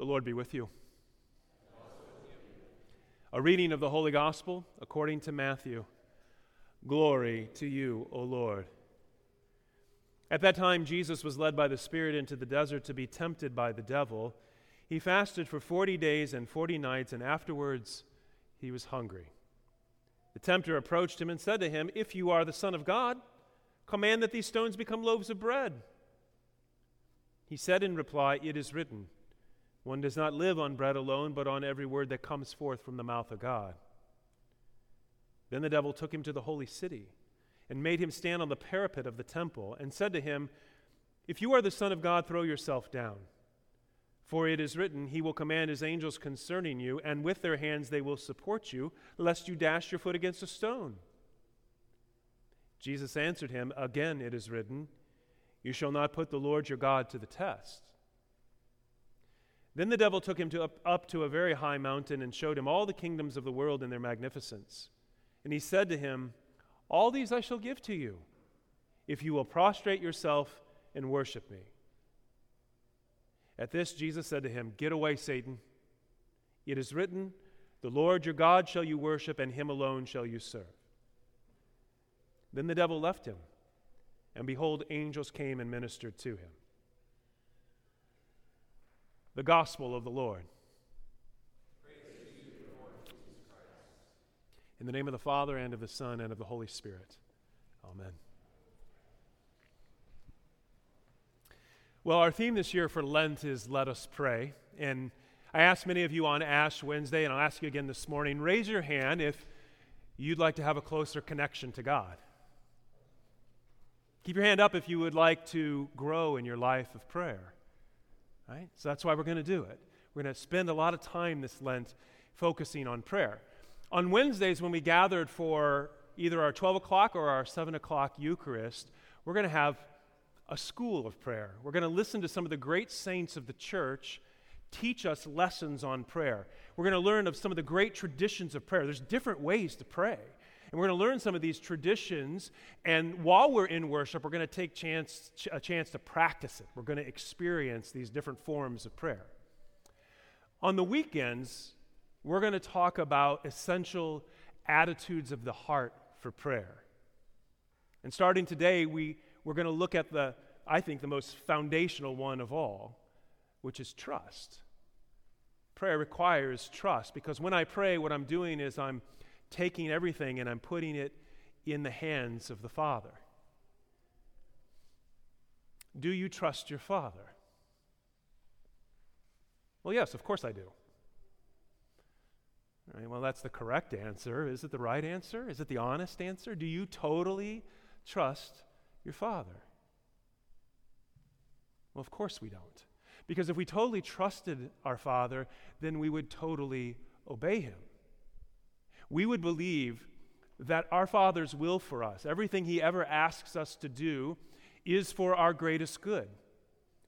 The Lord be with you. A reading of the Holy Gospel according to Matthew. Glory to you, O Lord. At that time, Jesus was led by the Spirit into the desert to be tempted by the devil. He fasted for 40 days and 40 nights, and afterwards he was hungry. The tempter approached him and said to him, If you are the Son of God, command that these stones become loaves of bread. He said in reply, It is written, one does not live on bread alone, but on every word that comes forth from the mouth of God. Then the devil took him to the holy city and made him stand on the parapet of the temple and said to him, If you are the Son of God, throw yourself down. For it is written, He will command His angels concerning you, and with their hands they will support you, lest you dash your foot against a stone. Jesus answered him, Again it is written, You shall not put the Lord your God to the test. Then the devil took him to up, up, to a very high mountain and showed him all the kingdoms of the world and their magnificence. And he said to him, All these I shall give to you, if you will prostrate yourself and worship me. At this, Jesus said to him, Get away, Satan. It is written, The Lord your God shall you worship, and him alone shall you serve. Then the devil left him, and behold, angels came and ministered to him the gospel of the Lord. In the name of the Father, and of the Son, and of the Holy Spirit. Amen. Well, our theme this year for Lent is Let Us Pray. And I asked many of you on Ash Wednesday, and I'll ask you again this morning raise your hand if you'd like to have a closer connection to God. Keep your hand up if you would like to grow in your life of prayer. Right? So that's why we're going to do it. We're going to spend a lot of time this Lent focusing on prayer. On Wednesdays, when we gathered for either our 12 o'clock or our 7 o'clock Eucharist, we're going to have a school of prayer. We're going to listen to some of the great saints of the church teach us lessons on prayer. We're going to learn of some of the great traditions of prayer. There's different ways to pray. And we're going to learn some of these traditions. And while we're in worship, we're going to take chance, a chance to practice it. We're going to experience these different forms of prayer. On the weekends, we're going to talk about essential attitudes of the heart for prayer. And starting today, we, we're going to look at the, I think, the most foundational one of all, which is trust. Prayer requires trust because when I pray, what I'm doing is I'm taking everything and I'm putting it in the hands of the Father. Do you trust your Father? Well, yes, of course I do. Right, well, that's the correct answer. Is it the right answer? Is it the honest answer? Do you totally trust your Father? Well, of course we don't. Because if we totally trusted our Father, then we would totally obey Him we would believe that our Father's will for us, everything He ever asks us to do, is for our greatest good.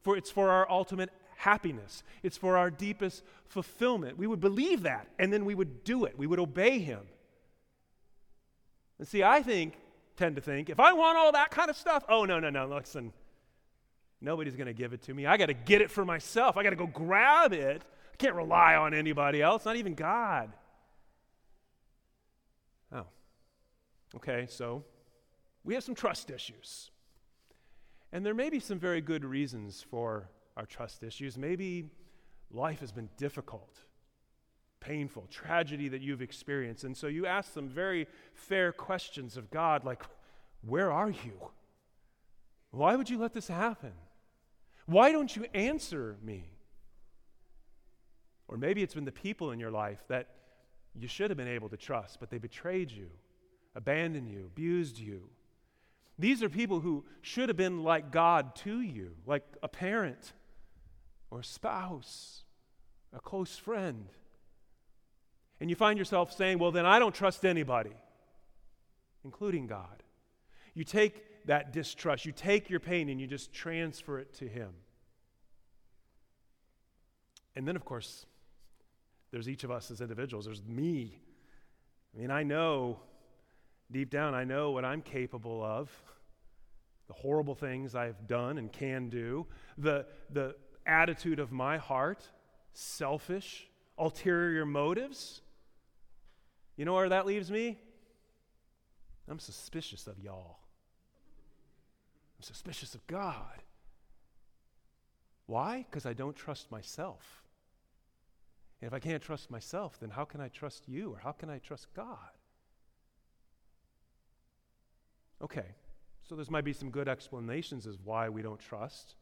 For it's for our ultimate happiness. It's for our deepest fulfillment. We would believe that, and then we would do it. We would obey Him. And see, I think, tend to think, if I want all that kind of stuff, oh, no, no, no, listen. Nobody's going to give it to me. I got to get it for myself. I got to go grab it. I can't rely on anybody else, not even God. Oh, okay, so we have some trust issues. And there may be some very good reasons for our trust issues. Maybe life has been difficult, painful, tragedy that you've experienced. And so you ask some very fair questions of God, like, Where are you? Why would you let this happen? Why don't you answer me? Or maybe it's been the people in your life that you should have been able to trust, but they betrayed you, abandoned you, abused you. These are people who should have been like God to you, like a parent or a spouse, a close friend. And you find yourself saying, Well, then I don't trust anybody, including God. You take that distrust, you take your pain, and you just transfer it to Him. And then, of course, there's each of us as individuals. There's me. I mean, I know, deep down, I know what I'm capable of, the horrible things I've done and can do, the, the attitude of my heart, selfish, ulterior motives, you know where that leaves me? I'm suspicious of y'all. I'm suspicious of God. Why? Because I don't trust myself. And if I can't trust myself, then how can I trust you or how can I trust God? Okay, so there might be some good explanations as why we don't trust.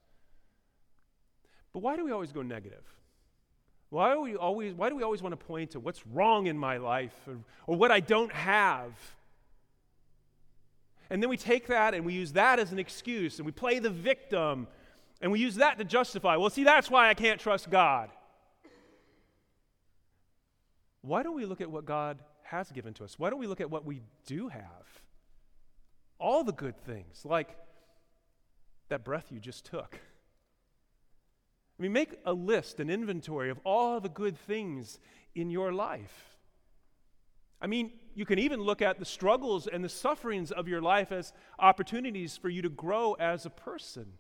But why do we always go negative? Why, we always, why do we always want to point to what's wrong in my life or, or what I don't have? And then we take that and we use that as an excuse and we play the victim and we use that to justify, well, see, that's why I can't trust God. Why don't we look at what God has given to us? Why don't we look at what we do have? All the good things, like that breath you just took I mean, make a list, an inventory of all the good things in your life. I mean, you can even look at the struggles and the sufferings of your life as opportunities for you to grow as a person.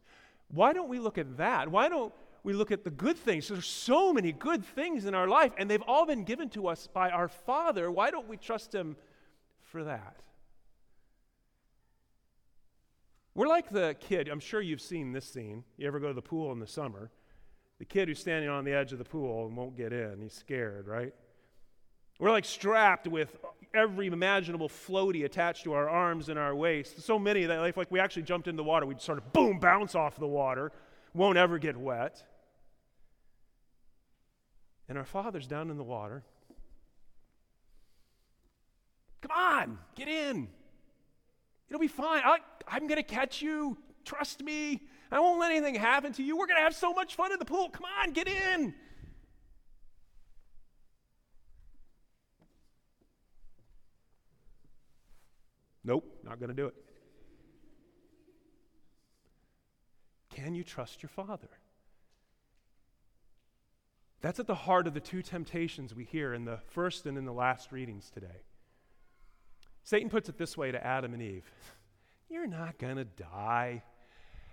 Why don't we look at that? Why don't we look at the good things? There's so many good things in our life, and they've all been given to us by our Father. Why don't we trust Him for that? We're like the kid. I'm sure you've seen this scene. You ever go to the pool in the summer? the kid who's standing on the edge of the pool and won't get in. He's scared, right? We're like strapped with every imaginable floaty attached to our arms and our waist. So many that if like we actually jumped into the water, we'd sort of boom, bounce off the water, won't ever get wet. And our father's down in the water. Come on, get in. It'll be fine. I, I'm going to catch you. Trust me. I won't let anything happen to you. We're going to have so much fun in the pool. Come on, get in. Nope, not going to do it. Can you trust your father? That's at the heart of the two temptations we hear in the first and in the last readings today. Satan puts it this way to Adam and Eve You're not going to die.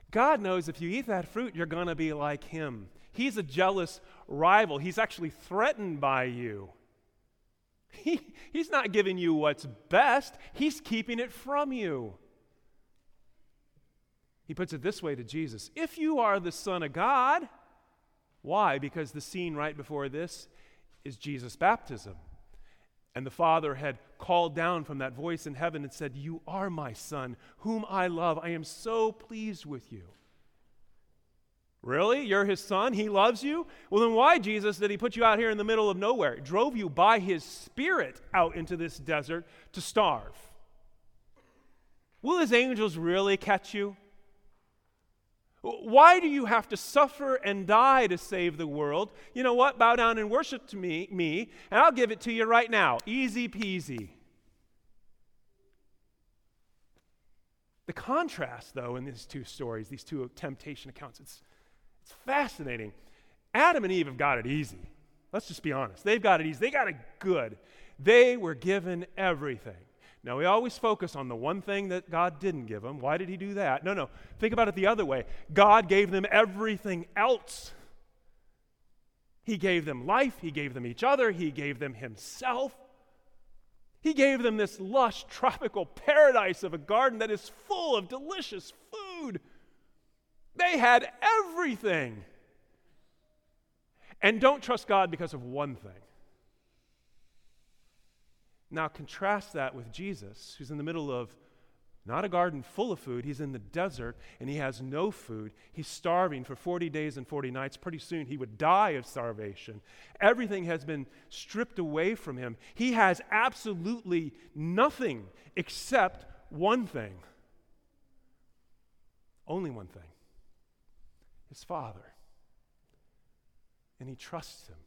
God knows if you eat that fruit, you're going to be like him. He's a jealous rival. He's actually threatened by you. He, he's not giving you what's best, he's keeping it from you. He puts it this way to Jesus If you are the Son of God, why? Because the scene right before this is Jesus' baptism. And the Father had called down from that voice in heaven and said, You are my Son, whom I love. I am so pleased with you. Really? You're his son? He loves you? Well, then why, Jesus, did he put you out here in the middle of nowhere? He drove you by his spirit out into this desert to starve. Will his angels really catch you? Why do you have to suffer and die to save the world? You know what? Bow down and worship to me, me, and I'll give it to you right now. Easy peasy. The contrast, though, in these two stories, these two temptation accounts, it's, it's fascinating. Adam and Eve have got it easy. Let's just be honest. They've got it easy. They got it good. They were given everything. Now, we always focus on the one thing that God didn't give them. Why did He do that? No, no. Think about it the other way. God gave them everything else. He gave them life, He gave them each other, He gave them Himself. He gave them this lush tropical paradise of a garden that is full of delicious food. They had everything. And don't trust God because of one thing. Now, contrast that with Jesus, who's in the middle of not a garden full of food. He's in the desert and he has no food. He's starving for 40 days and 40 nights. Pretty soon he would die of starvation. Everything has been stripped away from him. He has absolutely nothing except one thing. Only one thing his Father. And he trusts him.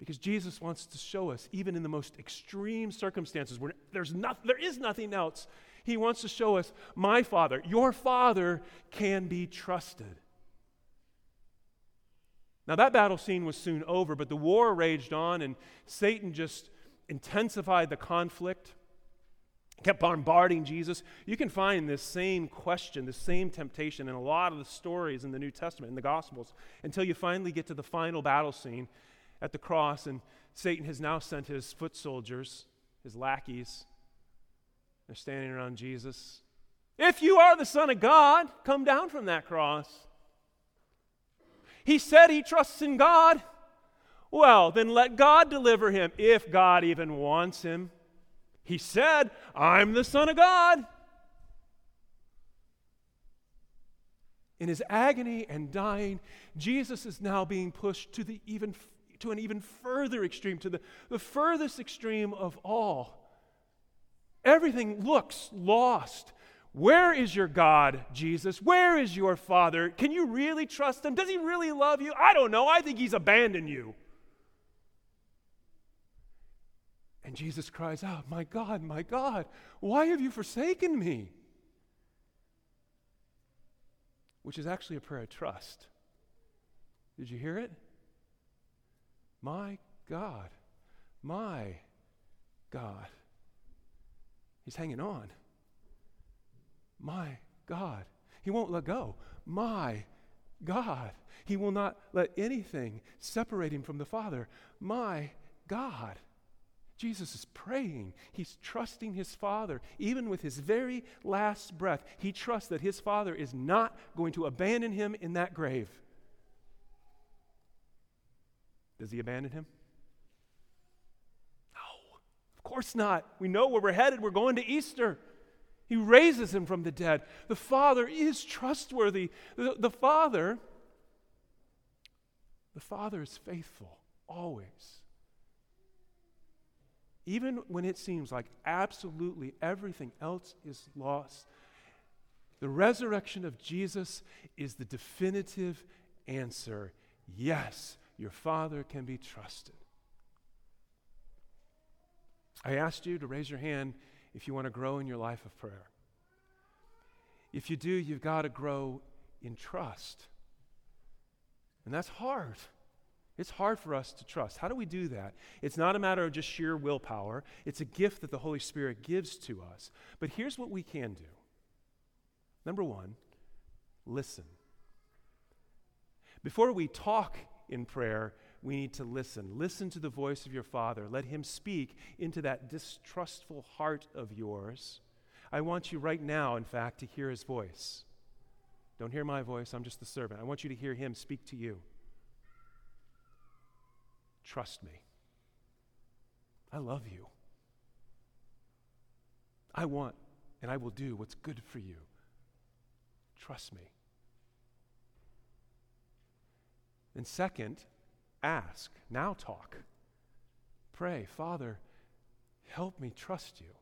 Because Jesus wants to show us, even in the most extreme circumstances where there's not, there is nothing else, he wants to show us, my Father, your Father can be trusted. Now, that battle scene was soon over, but the war raged on, and Satan just intensified the conflict. kept bombarding Jesus. You can find this same question, this same temptation in a lot of the stories in the New Testament, in the Gospels, until you finally get to the final battle scene at the cross, and Satan has now sent his foot soldiers, his lackeys. They're standing around Jesus. If you are the Son of God, come down from that cross. He said he trusts in God. Well, then let God deliver him if God even wants him. He said, I'm the Son of God. In his agony and dying, Jesus is now being pushed to, the even, to an even further extreme, to the, the furthest extreme of all. Everything looks lost. Where is your God, Jesus? Where is your Father? Can you really trust him? Does he really love you? I don't know. I think he's abandoned you. And Jesus cries out, My God, my God, why have you forsaken me? Which is actually a prayer of trust. Did you hear it? My God, my God. He's hanging on. My God. He won't let go. My God. He will not let anything separate him from the Father. My God. Jesus is praying. He's trusting his Father. Even with his very last breath, he trusts that his Father is not going to abandon him in that grave. Does he abandon him? No, of course not. We know where we're headed. We're going to Easter. He raises him from the dead. The Father is trustworthy. The, the Father, the Father is faithful always. Even when it seems like absolutely everything else is lost, the resurrection of Jesus is the definitive answer. Yes, your Father can be trusted. I asked you to raise your hand if you want to grow in your life of prayer. If you do, you've got to grow in trust. And that's hard. It's hard for us to trust. How do we do that? It's not a matter of just sheer willpower, it's a gift that the Holy Spirit gives to us. But here's what we can do number one, listen. Before we talk in prayer, we need to listen. Listen to the voice of your Father. Let Him speak into that distrustful heart of yours. I want you right now, in fact, to hear His voice. Don't hear my voice, I'm just the servant. I want you to hear Him speak to you. Trust me. I love you. I want and I will do what's good for you. Trust me. And second, ask. Now talk. Pray, Father, help me trust you.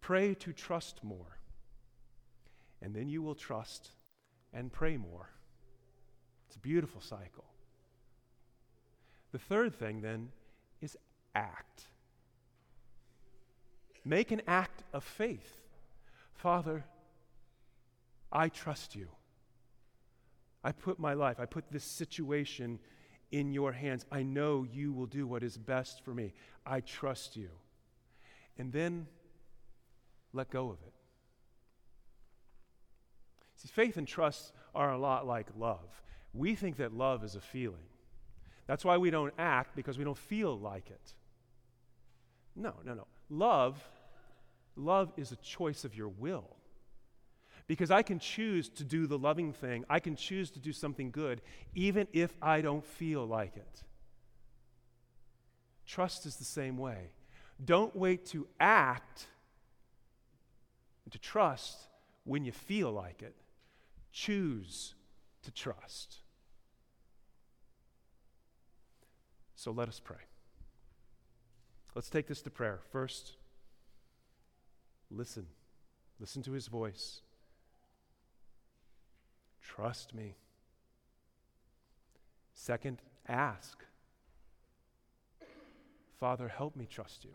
Pray to trust more. And then you will trust and pray more. It's a beautiful cycle. The third thing then is act. Make an act of faith. Father, I trust you. I put my life, I put this situation in your hands. I know you will do what is best for me. I trust you. And then let go of it. See, faith and trust are a lot like love. We think that love is a feeling. That's why we don't act because we don't feel like it. No, no, no. Love, love is a choice of your will. Because I can choose to do the loving thing, I can choose to do something good, even if I don't feel like it. Trust is the same way. Don't wait to act and to trust when you feel like it. Choose to trust. So let us pray. Let's take this to prayer. First, listen. Listen to his voice. Trust me. Second, ask. Father, help me trust you.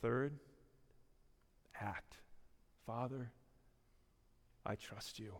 Third, act. Father, I trust you.